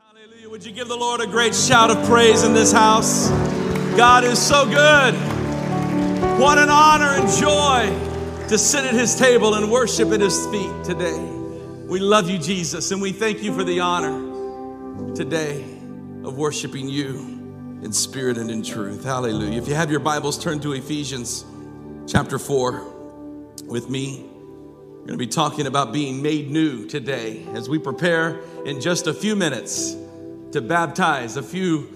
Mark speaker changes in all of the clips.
Speaker 1: Hallelujah. Would you give the Lord a great shout of praise in this house? God is so good. What an honor and joy to sit at his table and worship at his feet today. We love you, Jesus, and we thank you for the honor today of worshiping you in spirit and in truth. Hallelujah. If you have your Bibles, turn to Ephesians chapter 4 with me. We're going to be talking about being made new today as we prepare in just a few minutes to baptize a few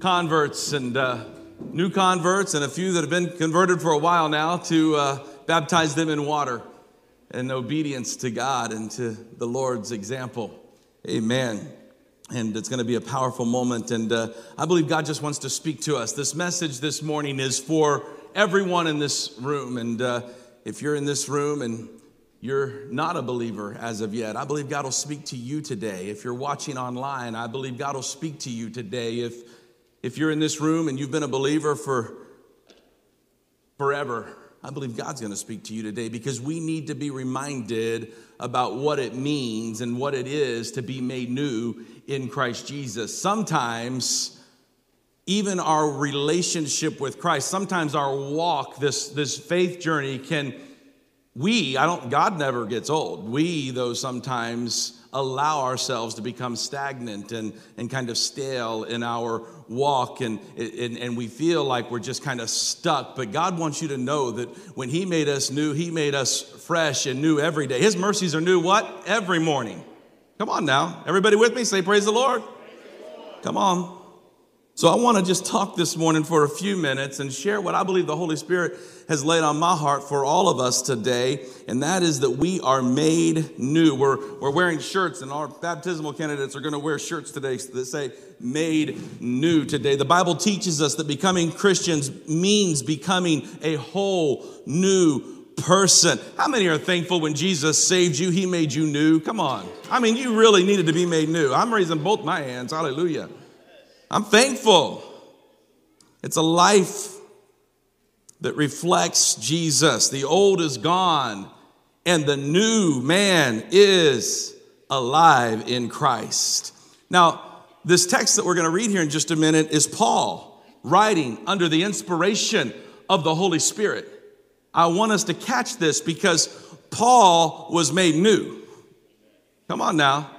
Speaker 1: converts and uh, new converts and a few that have been converted for a while now to uh, baptize them in water in obedience to God and to the Lord's example. Amen. And it's going to be a powerful moment. And uh, I believe God just wants to speak to us. This message this morning is for everyone in this room. And uh, if you're in this room and you're not a believer as of yet, I believe God will speak to you today. If you're watching online, I believe God will speak to you today. If, if you're in this room and you've been a believer for forever, I believe God's going to speak to you today because we need to be reminded about what it means and what it is to be made new in Christ Jesus. Sometimes, even our relationship with Christ, sometimes our walk, this, this faith journey can, we, I don't, God never gets old. We, though, sometimes allow ourselves to become stagnant and, and kind of stale in our walk and, and, and we feel like we're just kind of stuck. But God wants you to know that when He made us new, He made us fresh and new every day. His mercies are new what? Every morning. Come on now. Everybody with me? Say, Praise the Lord. Come on. So I want to just talk this morning for a few minutes and share what I believe the Holy Spirit has laid on my heart for all of us today, and that is that we are made new. We're, we're wearing shirts, and our baptismal candidates are going to wear shirts today that say made new today. The Bible teaches us that becoming Christians means becoming a whole new person. How many are thankful when Jesus saved you, he made you new? Come on. I mean, you really needed to be made new. I'm raising both my hands. Hallelujah. I'm thankful. It's a life that reflects Jesus. The old is gone, and the new man is alive in Christ. Now, this text that we're going to read here in just a minute is Paul writing under the inspiration of the Holy Spirit. I want us to catch this because Paul was made new. Come on now.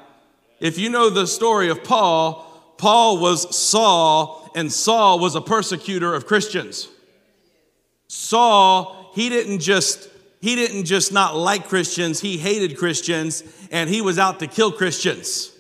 Speaker 1: If you know the story of Paul, Paul was Saul, and Saul was a persecutor of Christians. Saul, he didn't just he didn't just not like Christians, he hated Christians and he was out to kill Christians.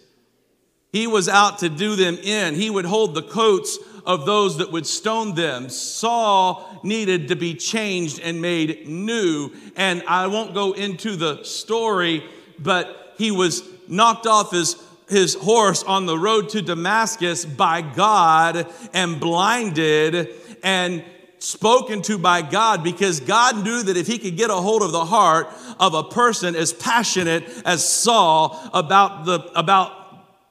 Speaker 1: He was out to do them in. He would hold the coats of those that would stone them. Saul needed to be changed and made new. And I won't go into the story, but he was knocked off his his horse on the road to Damascus by God and blinded and spoken to by God because God knew that if he could get a hold of the heart of a person as passionate as Saul about the about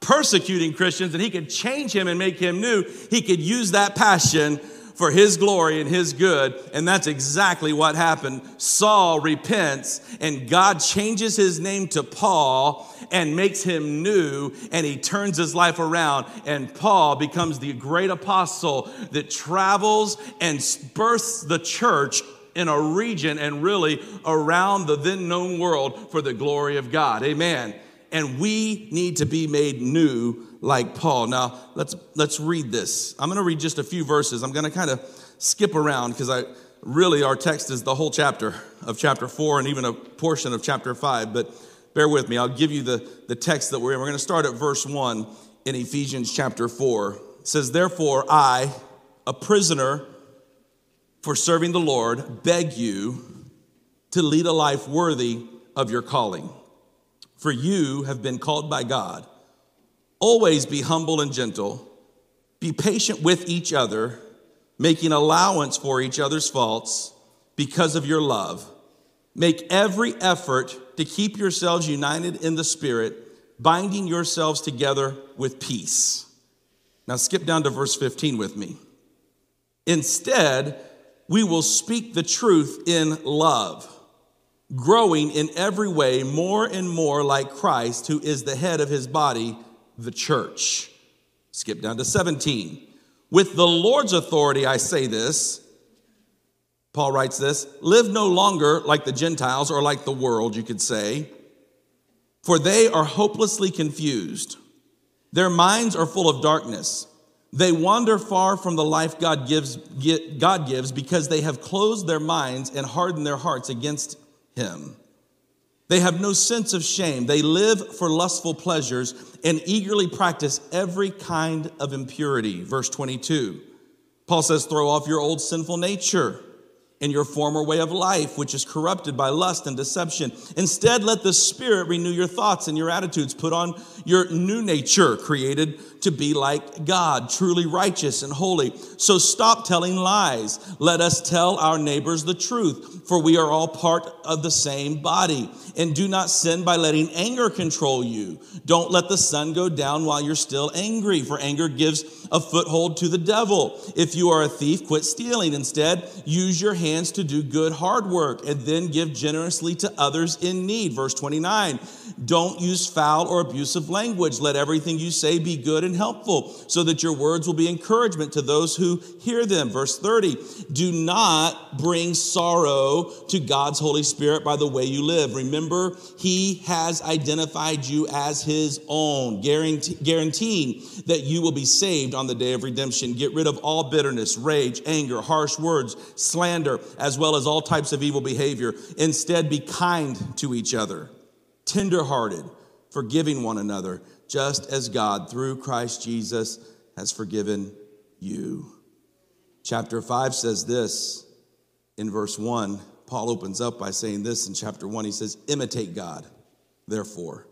Speaker 1: persecuting Christians and he could change him and make him new, he could use that passion for his glory and his good. And that's exactly what happened. Saul repents and God changes his name to Paul and makes him new and he turns his life around. And Paul becomes the great apostle that travels and births the church in a region and really around the then known world for the glory of God. Amen. And we need to be made new like Paul. Now, let's let's read this. I'm going to read just a few verses. I'm going to kind of skip around because I really our text is the whole chapter of chapter 4 and even a portion of chapter 5, but bear with me. I'll give you the, the text that we're in. We're going to start at verse 1 in Ephesians chapter 4. It says, Therefore, I, a prisoner for serving the Lord, beg you to lead a life worthy of your calling. For you have been called by God. Always be humble and gentle. Be patient with each other, making allowance for each other's faults because of your love Make every effort to keep yourselves united in the Spirit, binding yourselves together with peace. Now, skip down to verse 15 with me. Instead, we will speak the truth in love, growing in every way more and more like Christ, who is the head of his body, the church. Skip down to 17. With the Lord's authority, I say this. Paul writes this live no longer like the Gentiles or like the world, you could say, for they are hopelessly confused. Their minds are full of darkness. They wander far from the life God gives, God gives because they have closed their minds and hardened their hearts against Him. They have no sense of shame. They live for lustful pleasures and eagerly practice every kind of impurity. Verse 22. Paul says, Throw off your old sinful nature in your former way of life, which is corrupted by lust and deception. Instead, let the Spirit renew your thoughts and your attitudes. Put on your new nature, created to be like God, truly righteous and holy. So stop telling lies. Let us tell our neighbors the truth, for we are all part of the same body. And do not sin by letting anger control you. Don't let the sun go down while you're still angry, for anger gives a foothold to the devil. If you are a thief, quit stealing. Instead, use your hands to do good, hard work, and then give generously to others in need. Verse 29. Don't use foul or abusive language. Let everything you say be good and helpful, so that your words will be encouragement to those who hear them. Verse 30. Do not bring sorrow to God's Holy Spirit by the way you live. Remember, He has identified you as His own, guaranteeing that you will be saved on the day of redemption. Get rid of all bitterness, rage, anger, harsh words, slander, as well as all types of evil behavior. Instead, be kind to each other, tenderhearted, forgiving one another, just as God, through Christ Jesus, has forgiven you. Chapter 5 says this in verse 1. Paul opens up by saying this in chapter 1. He says, Imitate God, therefore,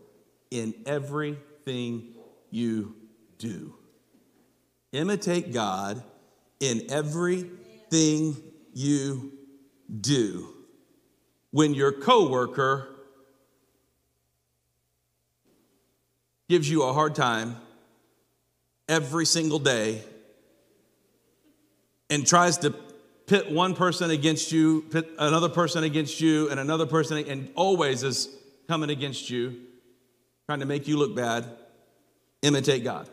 Speaker 1: in everything you do. Imitate God in everything you do. When your coworker gives you a hard time every single day and tries to pit one person against you, pit another person against you, and another person, and always is coming against you, trying to make you look bad, imitate God.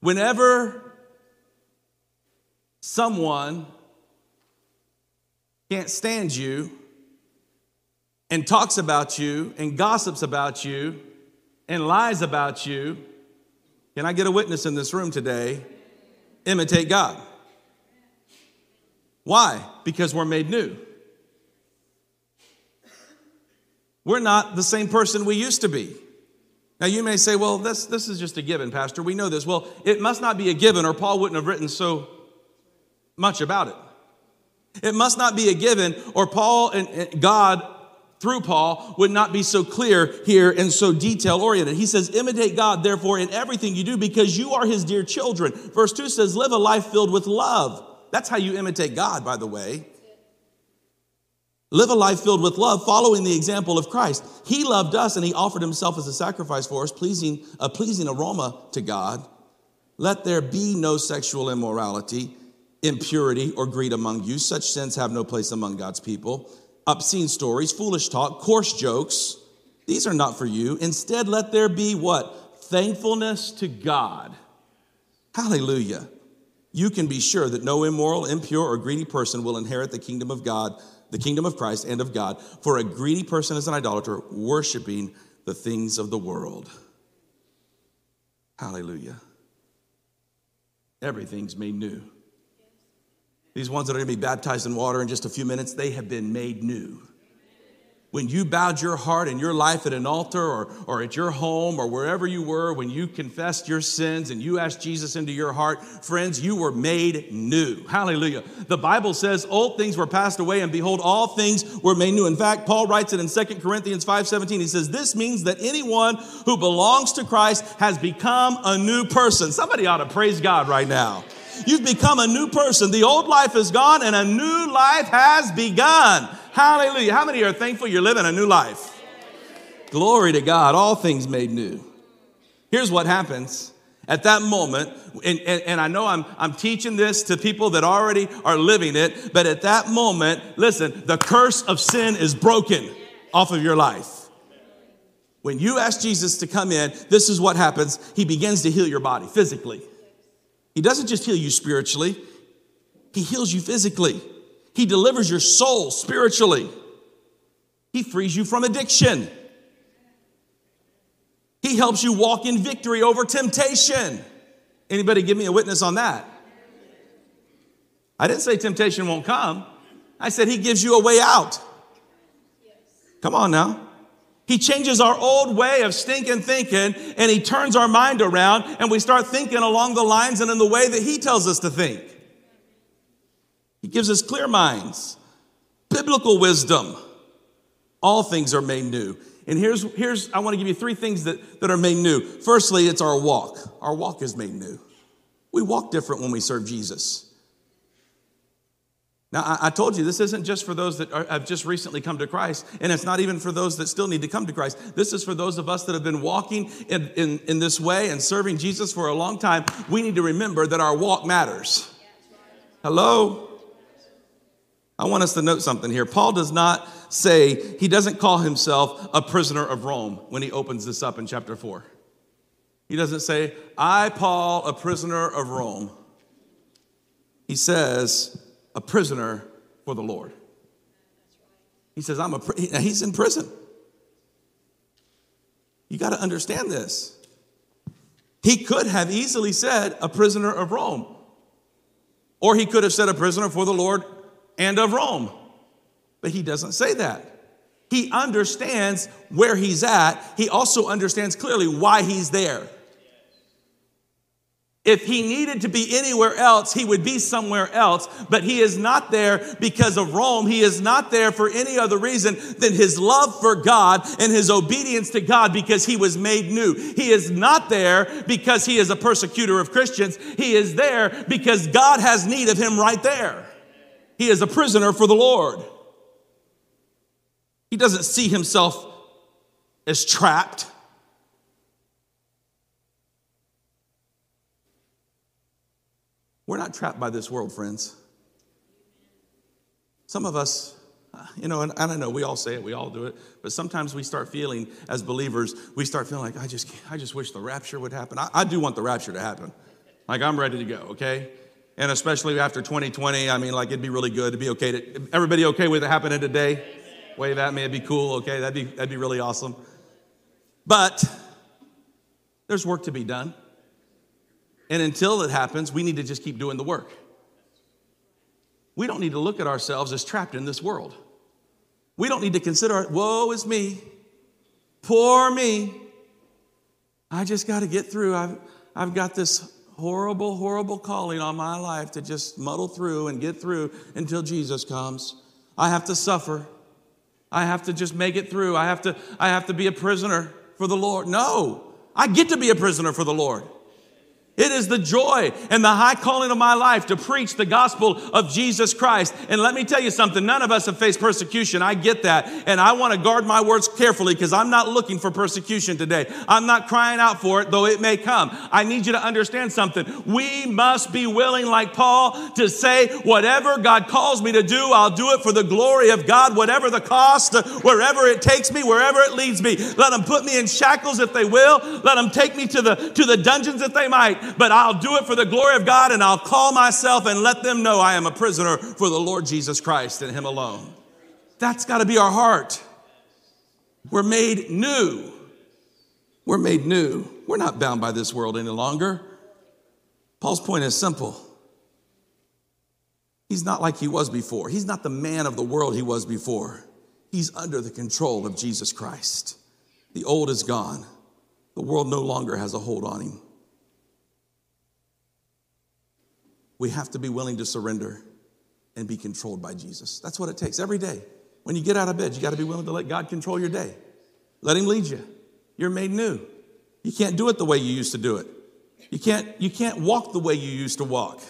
Speaker 1: Whenever someone can't stand you and talks about you and gossips about you and lies about you, can I get a witness in this room today? Imitate God. Why? Because we're made new. We're not the same person we used to be. Now, you may say, well, this, this is just a given, Pastor. We know this. Well, it must not be a given, or Paul wouldn't have written so much about it. It must not be a given, or Paul and God, through Paul, would not be so clear here and so detail oriented. He says, imitate God, therefore, in everything you do, because you are his dear children. Verse 2 says, live a life filled with love. That's how you imitate God, by the way. Live a life filled with love, following the example of Christ. He loved us and he offered himself as a sacrifice for us, pleasing, a pleasing aroma to God. Let there be no sexual immorality, impurity, or greed among you. Such sins have no place among God's people. Obscene stories, foolish talk, coarse jokes, these are not for you. Instead, let there be what? Thankfulness to God. Hallelujah. You can be sure that no immoral, impure, or greedy person will inherit the kingdom of God the kingdom of Christ and of God. For a greedy person is an idolater, worshiping the things of the world. Hallelujah. Everything's made new. These ones that are going to be baptized in water in just a few minutes, they have been made new when you bowed your heart and your life at an altar or, or at your home or wherever you were, when you confessed your sins and you asked Jesus into your heart, friends, you were made new. Hallelujah. The Bible says old things were passed away and behold, all things were made new. In fact, Paul writes it in 2 Corinthians 5.17. He says, this means that anyone who belongs to Christ has become a new person. Somebody ought to praise God right now. You've become a new person. The old life is gone and a new life has begun. Hallelujah. How many are thankful you're living a new life? Glory to God. All things made new. Here's what happens at that moment, and, and, and, I know I'm, I'm teaching this to people that already are living it, but at that moment, listen, the curse of sin is broken off of your life. When you ask Jesus to come in, this is what happens. He begins to heal your body physically. He doesn't just heal you spiritually, He heals you physically. He delivers your soul spiritually. He frees you from addiction. He helps you walk in victory over temptation. Anybody give me a witness on that? I didn't say temptation won't come. I said he gives you a way out. Come on now. He changes our old way of stinking thinking and he turns our mind around and we start thinking along the lines and in the way that he tells us to think. He gives us clear minds, biblical wisdom. All things are made new. And here's, here's I want to give you three things that, that are made new. Firstly, it's our walk. Our walk is made new. We walk different when we serve Jesus. Now, I, I told you this isn't just for those that are, have just recently come to Christ, and it's not even for those that still need to come to Christ. This is for those of us that have been walking in, in, in this way and serving Jesus for a long time. We need to remember that our walk matters. Hello? I want us to note something here. Paul does not say, he doesn't call himself a prisoner of Rome when he opens this up in chapter 4. He doesn't say, I, Paul, a prisoner of Rome. He says, a prisoner for the Lord. He says, I'm a, he's in prison. You got to understand this. He could have easily said, a prisoner of Rome. Or he could have said, a prisoner for the Lord and of Rome. But he doesn't say that. He understands where he's at. He also understands clearly why he's there. If he needed to be anywhere else, he would be somewhere else. But he is not there because of Rome. He is not there for any other reason than his love for God and his obedience to God because he was made new. He is not there because he is a persecutor of Christians. He is there because God has need of him right there. He is a prisoner for the Lord. He doesn't see himself as trapped. We're not trapped by this world, friends. Some of us, you know, and I don't know, we all say it, we all do it, but sometimes we start feeling, as believers, we start feeling like, I just, I just wish the rapture would happen. I, I do want the rapture to happen. Like, I'm ready to go, okay? And especially after 2020, I mean, like, it'd be really good to be okay. To, everybody okay with it happening today? Wave at me, it'd be cool, okay? That'd be, that'd be really awesome. But there's work to be done. And until it happens, we need to just keep doing the work. We don't need to look at ourselves as trapped in this world. We don't need to consider, woe is me, poor me. I just got to get through. I've, I've got this horrible, horrible calling on my life to just muddle through and get through until Jesus comes. I have to suffer. I have to just make it through. I have to, I have to be a prisoner for the Lord. No, I get to be a prisoner for the Lord. It is the joy and the high calling of my life to preach the gospel of Jesus Christ. And let me tell you something, none of us have faced persecution. I get that. And I want to guard my words carefully because I'm not looking for persecution today. I'm not crying out for it, though it may come. I need you to understand something. We must be willing, like Paul, to say, whatever God calls me to do, I'll do it for the glory of God, whatever the cost, wherever it takes me, wherever it leads me. Let them put me in shackles if they will. Let them take me to the, to the dungeons if they might but I'll do it for the glory of God and I'll call myself and let them know I am a prisoner for the Lord Jesus Christ and Him alone. That's got to be our heart. We're made new. We're made new. We're not bound by this world any longer. Paul's point is simple. He's not like he was before. He's not the man of the world he was before. He's under the control of Jesus Christ. The old is gone. The world no longer has a hold on him. We have to be willing to surrender and be controlled by Jesus. That's what it takes every day. When you get out of bed, you got to be willing to let God control your day. Let Him lead you. You're made new. You can't do it the way you used to do it. You can't, you can't walk the way you used to walk.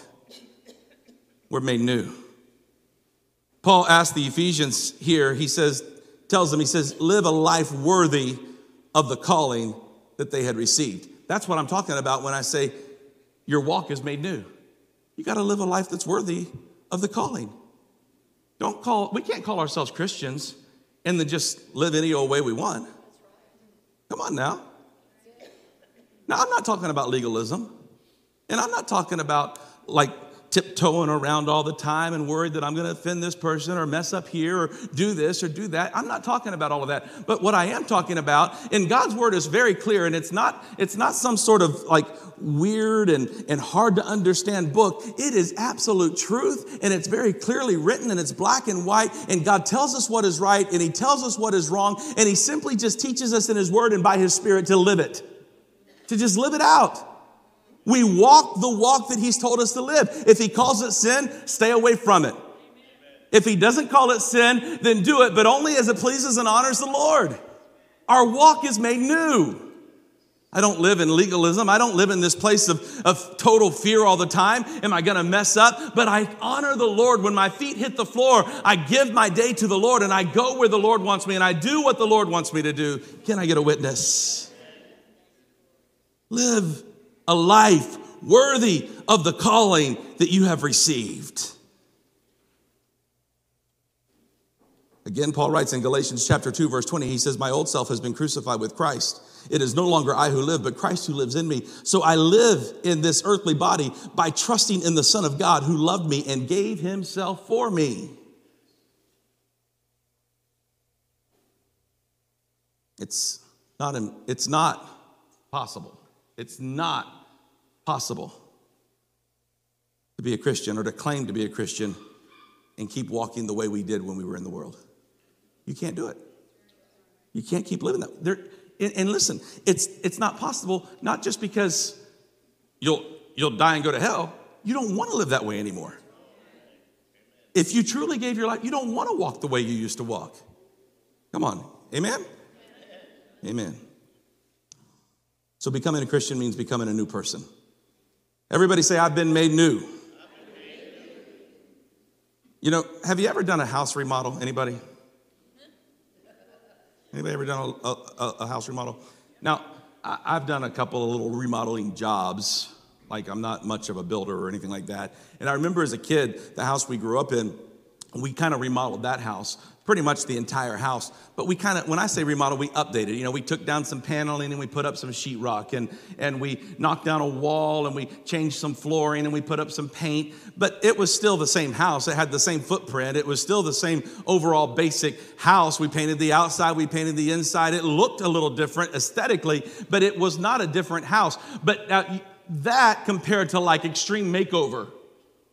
Speaker 1: We're made new. Paul asked the Ephesians here, he says, tells them, he says, live a life worthy of the calling that they had received. That's what I'm talking about when I say your walk is made new. You got to live a life that's worthy of the calling. Don't call, we can't call ourselves Christians and then just live any old way we want. Come on now. Now, I'm not talking about legalism, and I'm not talking about like tiptoeing around all the time and worried that I'm going to offend this person or mess up here or do this or do that. I'm not talking about all of that. But what I am talking about, and God's word is very clear, and it's not, it's not some sort of like weird and, and hard to understand book. It is absolute truth, and it's very clearly written, and it's black and white, and God tells us what is right, and He tells us what is wrong, and He simply just teaches us in His word and by His Spirit to live it, to just live it out. We walk the walk that He's told us to live. If He calls it sin, stay away from it. If He doesn't call it sin, then do it, but only as it pleases and honors the Lord. Our walk is made new. I don't live in legalism. I don't live in this place of, of total fear all the time. Am I going to mess up? But I honor the Lord. When my feet hit the floor, I give my day to the Lord and I go where the Lord wants me and I do what the Lord wants me to do. Can I get a witness? Live a life worthy of the calling that you have received. Again, Paul writes in Galatians chapter 2, verse 20, he says, My old self has been crucified with Christ. It is no longer I who live, but Christ who lives in me. So I live in this earthly body by trusting in the Son of God who loved me and gave himself for me. It's not, it's not possible. It's not possible to be a Christian or to claim to be a Christian and keep walking the way we did when we were in the world. You can't do it. You can't keep living that. There, and, and listen, it's it's not possible. Not just because you'll you'll die and go to hell. You don't want to live that way anymore. If you truly gave your life, you don't want to walk the way you used to walk. Come on, amen. Amen. So becoming a Christian means becoming a new person. Everybody say, I've been made new. You know, have you ever done a house remodel? Anybody? Anybody ever done a, a, a house remodel? Now, I've done a couple of little remodeling jobs. Like, I'm not much of a builder or anything like that. And I remember as a kid, the house we grew up in, we kind of remodeled that house pretty much the entire house. But we kind of, when I say remodel, we updated. You know, we took down some paneling and we put up some sheetrock and, and we knocked down a wall and we changed some flooring and we put up some paint. But it was still the same house. It had the same footprint. It was still the same overall basic house. We painted the outside, we painted the inside. It looked a little different aesthetically, but it was not a different house. But uh, that compared to like extreme makeover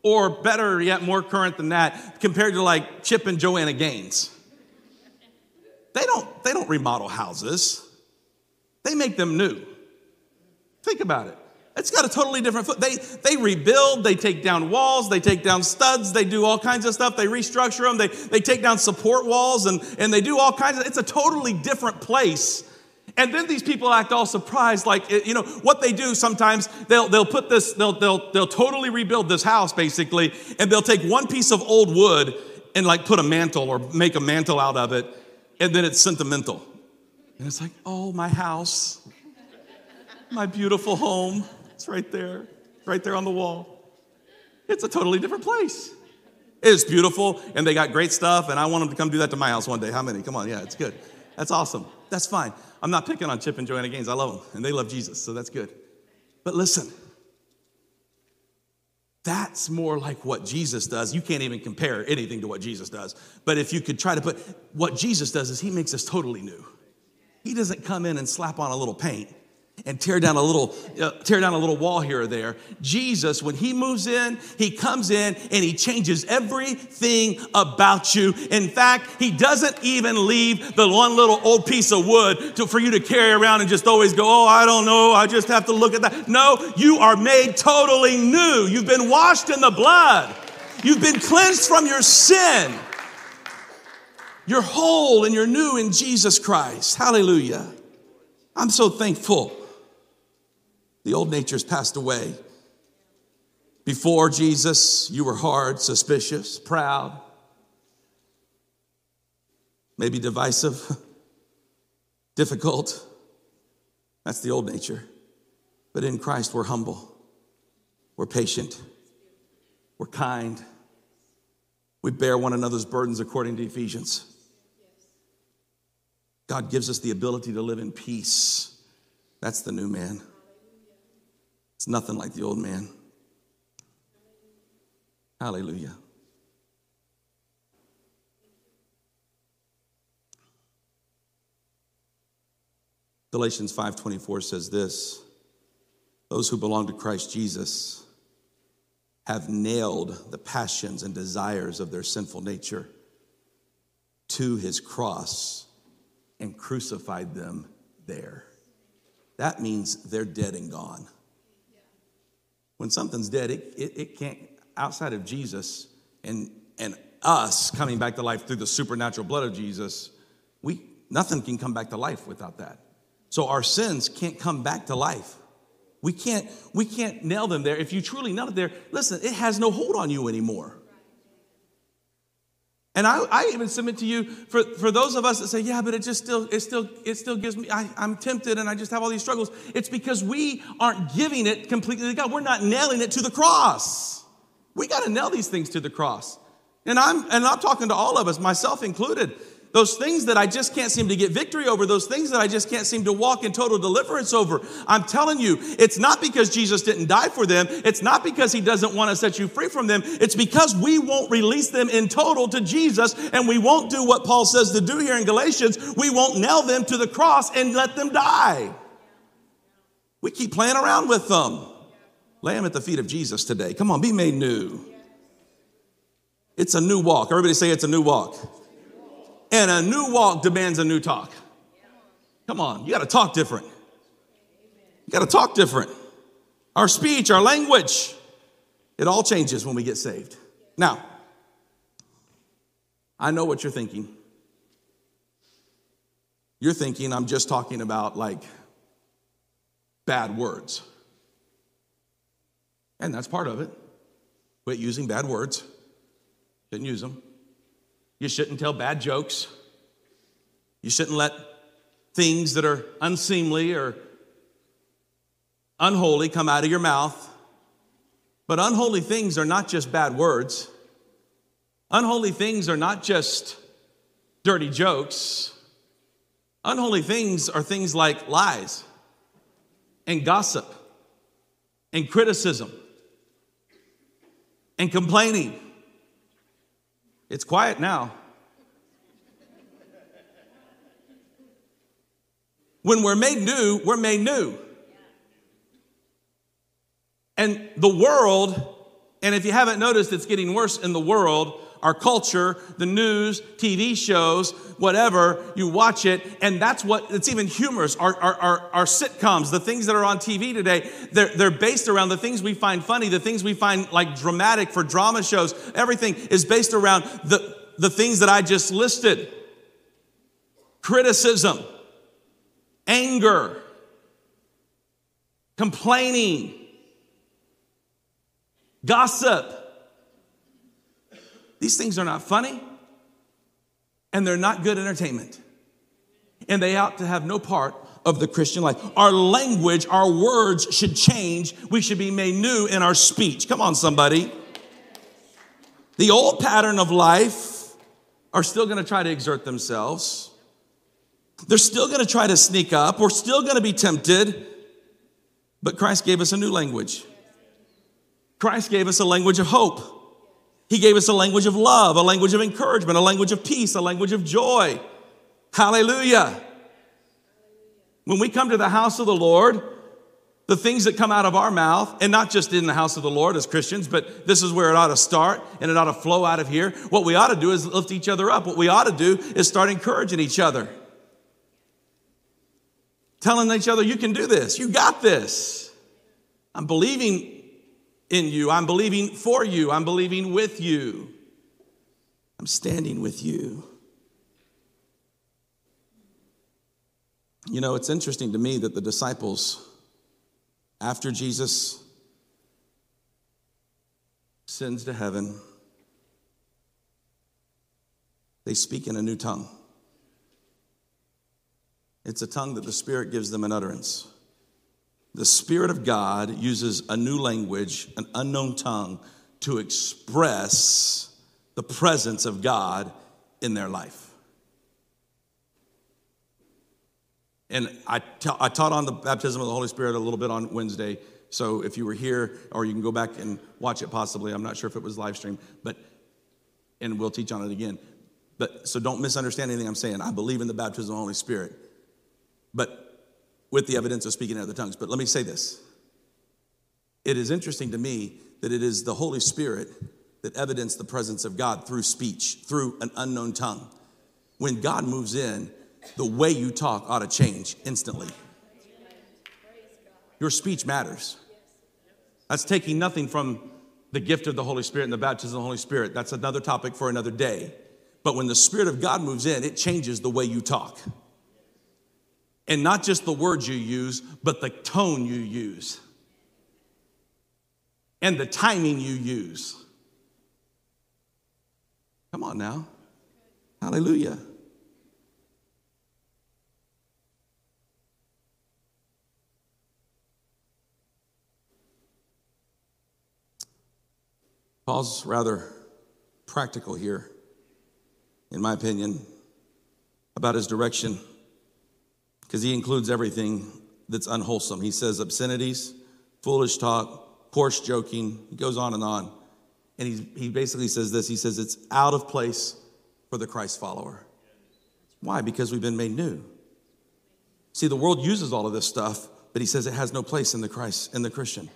Speaker 1: or better yet, more current than that, compared to like Chip and Joanna Gaines. They don't, they don't remodel houses, they make them new. Think about it. It's got a totally different foot. They, they rebuild, they take down walls, they take down studs, they do all kinds of stuff, they restructure them, they, they take down support walls, and, and they do all kinds of, it's a totally different place and then these people act all surprised, like, eh, you know, what they do sometimes, they'll, they'll put this, they'll, they'll, they'll totally rebuild this house, basically, and they'll take one piece of old wood and like put a mantle or make a mantle out of it, and then it's sentimental. And it's like, oh, my house, my beautiful home, it's right there, right there on the wall. It's a totally different place. It's beautiful, and they got great stuff, and I want them to come do that to my house one day. How many? Come on, yeah, it's good. That's awesome. That's fine. I'm not picking on Chip and Joanna Gaines. I love them, and they love Jesus, so that's good. But listen, that's more like what Jesus does. You can't even compare anything to what Jesus does. But if you could try to put what Jesus does is he makes us totally new. He doesn't come in and slap on a little paint and tear down a little uh, tear down a little wall here or there. Jesus when he moves in he comes in and he changes everything about you. In fact he doesn't even leave the one little old piece of wood to, for you to carry around and just always go oh i don't know. I just have to look at that. No you are made totally new. You've been washed in the blood. You've been cleansed from your sin. You're whole and you're new in jesus christ. Hallelujah. I'm so thankful the old nature's passed away Before Jesus, you were hard, suspicious, proud, maybe divisive, difficult. That's the old nature. But in Christ, we're humble, we're patient, we're kind, we bear one another's burdens according to Ephesians. God gives us the ability to live in peace. That's the new man. It's nothing like the old man. Hallelujah. Galatians 5:24 says this, those who belong to Christ Jesus have nailed the passions and desires of their sinful nature to his cross and crucified them there. That means they're dead and gone. When something's dead, it, it, it can't, outside of Jesus and, and us coming back to life through the supernatural blood of Jesus, we, nothing can come back to life without that. So our sins can't come back to life. We can't, we can't nail them there. If you truly nail it there, listen, it has no hold on you anymore. And I, I even submit to you for, for those of us that say, yeah, but it just still, it still, it still gives me, I, I'm tempted and I just have all these struggles. It's because we aren't giving it completely to God. We're not nailing it to the cross. We got to nail these things to the cross. And I'm, and I'm talking to all of us, myself included those things that I just can't seem to get victory over, those things that I just can't seem to walk in total deliverance over. I'm telling you, it's not because Jesus didn't die for them. It's not because he doesn't want to set you free from them. It's because we won't release them in total to Jesus and we won't do what Paul says to do here in Galatians. We won't nail them to the cross and let them die. We keep playing around with them. Lay them at the feet of Jesus today. Come on, be made new. It's a new walk. Everybody say it's a new walk. And a new walk demands a new talk. Come on, you got to talk different. You got to talk different. Our speech, our language, it all changes when we get saved. Now, I know what you're thinking. You're thinking I'm just talking about like bad words. And that's part of it. Quit using bad words. Didn't use them. You shouldn't tell bad jokes. You shouldn't let things that are unseemly or unholy come out of your mouth. But unholy things are not just bad words. Unholy things are not just dirty jokes. Unholy things are things like lies and gossip and criticism and complaining it's quiet now. When we're made new, we're made new. And the world, and if you haven't noticed, it's getting worse in the world our culture, the news, TV shows, whatever, you watch it, and that's what, it's even humorous. Our, our, our, our, sitcoms, the things that are on TV today, they're, they're based around the things we find funny, the things we find like dramatic for drama shows. Everything is based around the, the things that I just listed criticism, anger, complaining, gossip these things are not funny and they're not good entertainment. And they ought to have no part of the Christian life. Our language, our words should change. We should be made new in our speech. Come on, somebody. The old pattern of life are still going to try to exert themselves. They're still going to try to sneak up. We're still going to be tempted. But Christ gave us a new language. Christ gave us a language of hope. He gave us a language of love, a language of encouragement, a language of peace, a language of joy. Hallelujah. When we come to the house of the Lord, the things that come out of our mouth, and not just in the house of the Lord as Christians, but this is where it ought to start and it ought to flow out of here. What we ought to do is lift each other up. What we ought to do is start encouraging each other. Telling each other, you can do this, you got this. I'm believing in you. I'm believing for you. I'm believing with you. I'm standing with you. You know, it's interesting to me that the disciples, after Jesus sins to heaven, they speak in a new tongue. It's a tongue that the Spirit gives them an utterance. The Spirit of God uses a new language, an unknown tongue, to express the presence of God in their life. And I, ta- I taught on the baptism of the Holy Spirit a little bit on Wednesday. So if you were here, or you can go back and watch it possibly. I'm not sure if it was live stream, but, and we'll teach on it again. But so don't misunderstand anything I'm saying. I believe in the baptism of the Holy Spirit, but with the evidence of speaking in other tongues. But let me say this it is interesting to me that it is the Holy Spirit that evidenced the presence of God through speech, through an unknown tongue. When God moves in, the way you talk ought to change instantly. Your speech matters. That's taking nothing from the gift of the Holy Spirit and the baptism of the Holy Spirit. That's another topic for another day. But when the Spirit of God moves in, it changes the way you talk. And not just the words you use, but the tone you use and the timing you use. Come on now. Hallelujah. Paul's rather practical here, in my opinion, about his direction, because he includes everything that's unwholesome. He says obscenities, foolish talk, coarse joking. He goes on and on. And he, he basically says this he says it's out of place for the Christ follower. Why? Because we've been made new. See, the world uses all of this stuff, but he says it has no place in the Christ, in the Christian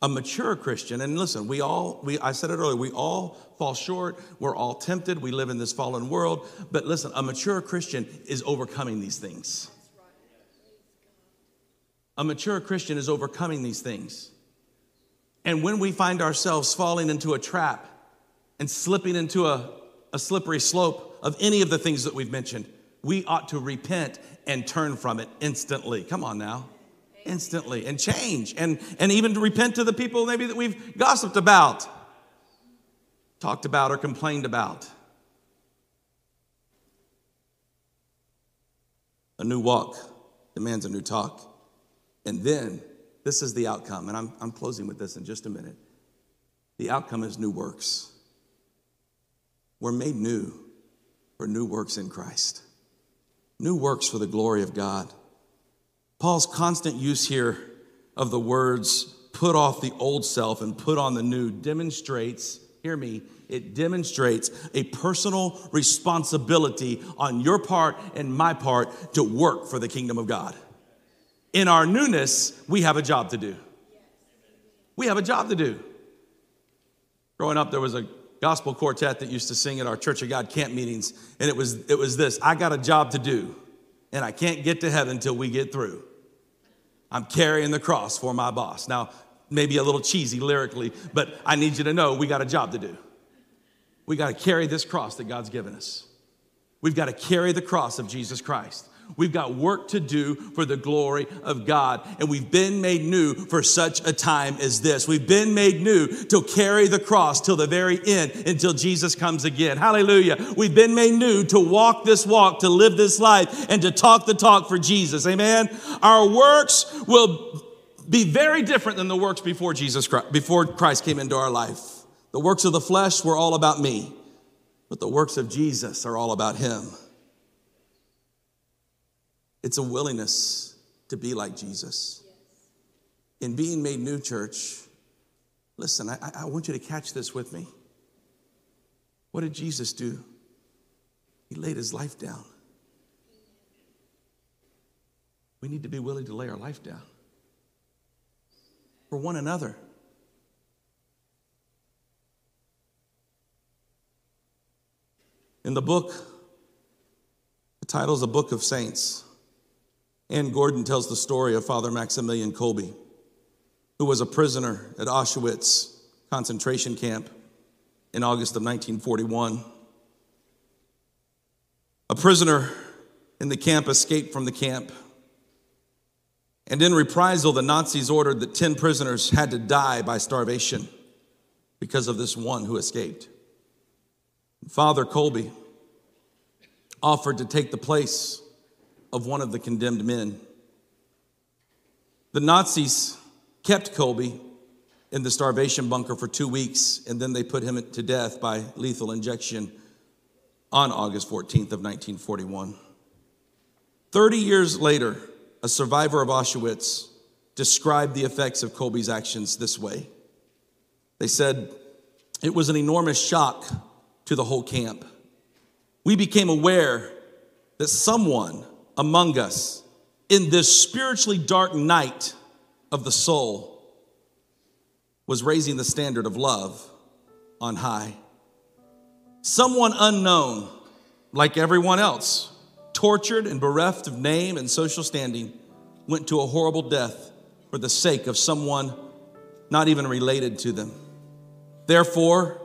Speaker 1: a mature Christian, and listen, we all, we, I said it earlier, we all fall short. We're all tempted. We live in this fallen world. But listen, a mature Christian is overcoming these things. A mature Christian is overcoming these things. And when we find ourselves falling into a trap and slipping into a, a slippery slope of any of the things that we've mentioned, we ought to repent and turn from it instantly. Come on now instantly and change and, and even to repent to the people maybe that we've gossiped about, talked about, or complained about. A new walk demands a new talk. And then this is the outcome. And I'm, I'm closing with this in just a minute. The outcome is new works. We're made new for new works in Christ, new works for the glory of God. Paul's constant use here of the words put off the old self and put on the new demonstrates, hear me, it demonstrates a personal responsibility on your part and my part to work for the kingdom of God. In our newness, we have a job to do. We have a job to do. Growing up, there was a gospel quartet that used to sing at our Church of God camp meetings, and it was, it was this I got a job to do, and I can't get to heaven until we get through. I'm carrying the cross for my boss. Now, maybe a little cheesy lyrically, but I need you to know we got a job to do. We got to carry this cross that God's given us. We've got to carry the cross of Jesus Christ. We've got work to do for the glory of God. And we've been made new for such a time as this. We've been made new to carry the cross till the very end until Jesus comes again. Hallelujah. We've been made new to walk this walk, to live this life, and to talk the talk for Jesus. Amen. Our works will be very different than the works before Jesus Christ, before Christ came into our life. The works of the flesh were all about me, but the works of Jesus are all about him. It's a willingness to be like Jesus. In being made new, church, listen, I, I want you to catch this with me. What did Jesus do? He laid his life down. We need to be willing to lay our life down for one another. In the book, the title is The Book of Saints. Anne Gordon tells the story of Father Maximilian Kolbe, who was a prisoner at Auschwitz concentration camp in August of 1941. A prisoner in the camp escaped from the camp. And in reprisal, the Nazis ordered that 10 prisoners had to die by starvation. because of this one who escaped. Father Kolbe offered to take the place of one of the condemned men. The Nazis kept Kolbe in the starvation bunker for two weeks, and then they put him to death by lethal injection on August 14th of 1941. 30 years later, a survivor of Auschwitz described the effects of Kolbe's actions this way. They said, It was an enormous shock to the whole camp. We became aware that someone among us in this spiritually dark night of the soul was raising the standard of love on high. Someone unknown, like everyone else, tortured and bereft of name and social standing, went to a horrible death for the sake of someone not even related to them. Therefore,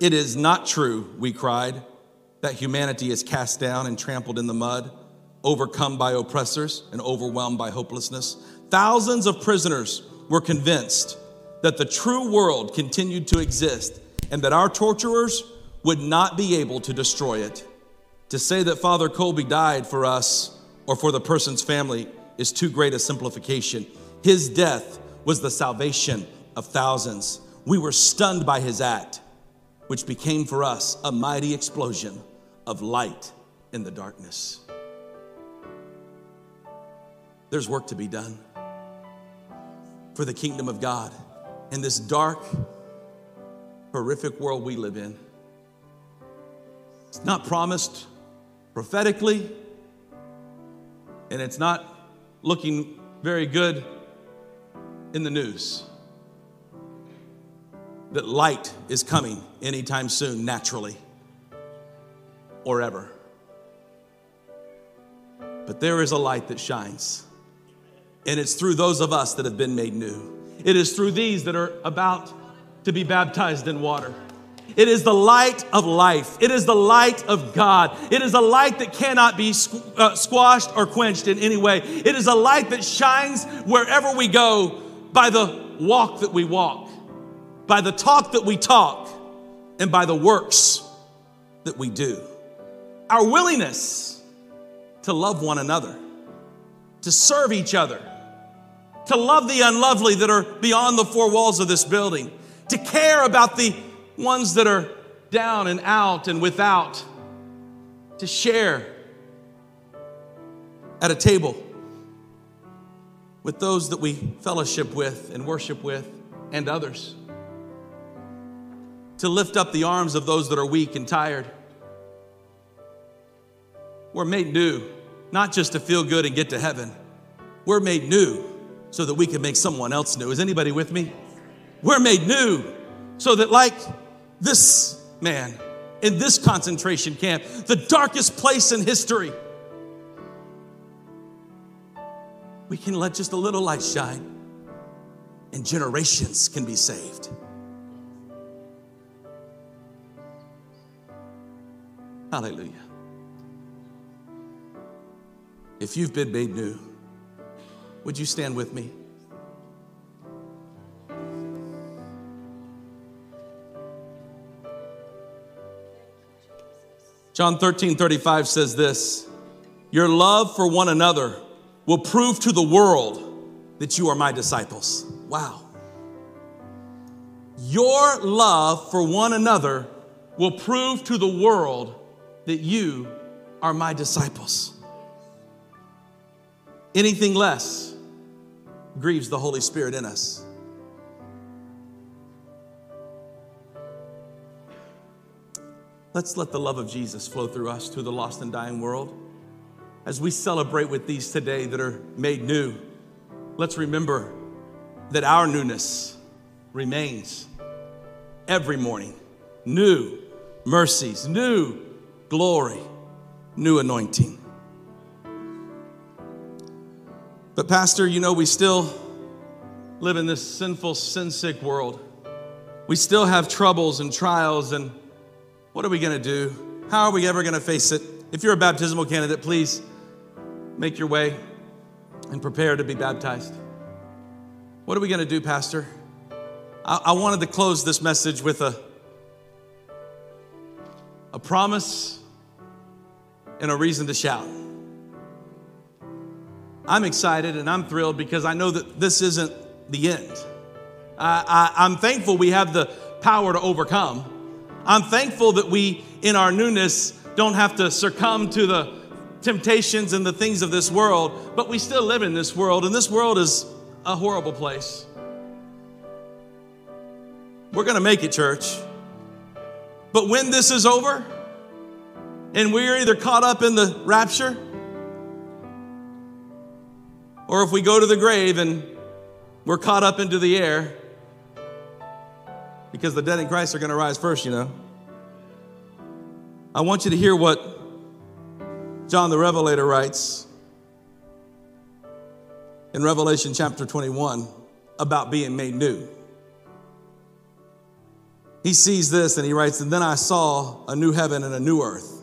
Speaker 1: it is not true, we cried, that humanity is cast down and trampled in the mud, overcome by oppressors and overwhelmed by hopelessness. Thousands of prisoners were convinced that the true world continued to exist and that our torturers would not be able to destroy it. To say that Father Kolbe died for us or for the person's family is too great a simplification. His death was the salvation of thousands. We were stunned by his act, which became for us a mighty explosion of light in the darkness. There's work to be done for the kingdom of God in this dark, horrific world we live in. It's not promised prophetically, and it's not looking very good in the news that light is coming anytime soon, naturally or ever. But there is a light that shines, and it's through those of us that have been made new. It is through these that are about to be baptized in water. It is the light of life. It is the light of God. It is a light that cannot be uh, squashed or quenched in any way. It is a light that shines wherever we go by the walk that we walk, by the talk that we talk, and by the works that we do. Our willingness to love one another, to serve each other, to love the unlovely that are beyond the four walls of this building, to care about the ones that are down and out and without, to share at a table with those that we fellowship with and worship with and others, to lift up the arms of those that are weak and tired. We're made new, not just to feel good and get to heaven. We're made new so that we can make someone else new. Is anybody with me? We're made new so that, like this man in this concentration camp, the darkest place in history, we can let just a little light shine and generations can be saved. Hallelujah. If you've been made new, would you stand with me? John 13, 35 says this Your love for one another will prove to the world that you are my disciples. Wow. Your love for one another will prove to the world that you are my disciples. Anything less grieves the Holy Spirit in us. Let's let the love of Jesus flow through us to the lost and dying world. As we celebrate with these today that are made new, let's remember that our newness remains every morning. New mercies, new glory, new anointing. But, Pastor, you know, we still live in this sinful, sin sick world. We still have troubles and trials, and what are we going to do? How are we ever going to face it? If you're a baptismal candidate, please make your way and prepare to be baptized. What are we going to do, Pastor? I, I wanted to close this message with a, a promise and a reason to shout. I'm excited and I'm thrilled because I know that this isn't the end. I, I, I'm thankful we have the power to overcome. I'm thankful that we, in our newness, don't have to succumb to the temptations and the things of this world, but we still live in this world, and this world is a horrible place. We're going to make it, church. But when this is over, and we're either caught up in the rapture, or if we go to the grave and we're caught up into the air, because the dead in Christ are going to rise first, you know. I want you to hear what John the Revelator writes in Revelation chapter 21 about being made new. He sees this and he writes, And then I saw a new heaven and a new earth.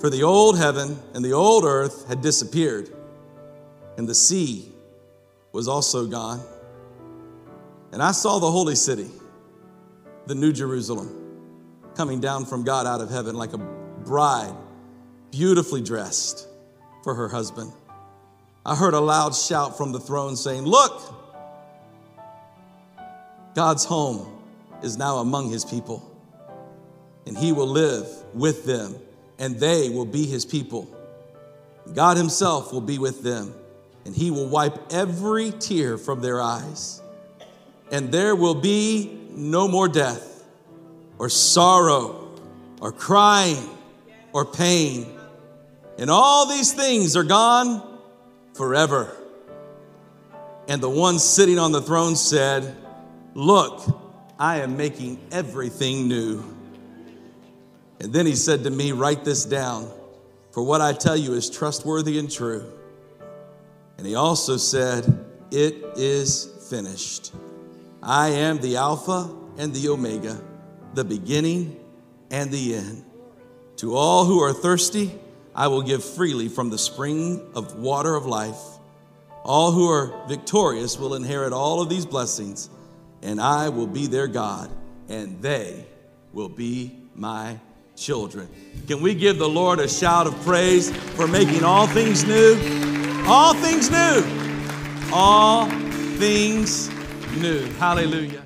Speaker 1: For the old heaven and the old earth had disappeared, and the sea was also gone. And I saw the holy city, the new Jerusalem, coming down from God out of heaven like a bride, beautifully dressed for her husband. I heard a loud shout from the throne saying, Look, God's home is now among his people, and he will live with them, and they will be his people. God himself will be with them, and he will wipe every tear from their eyes. And there will be no more death, or sorrow, or crying, or pain. And all these things are gone forever. And the one sitting on the throne said, Look, I am making everything new. And then he said to me, Write this down, for what I tell you is trustworthy and true. And he also said, It is finished. I am the Alpha and the Omega, the beginning and the end. To all who are thirsty, I will give freely from the spring of water of life. All who are victorious will inherit all of these blessings and I will be their God, and they will be my children. Can we give the Lord a shout of praise for making all things new? All things new. All things new. Hallelujah.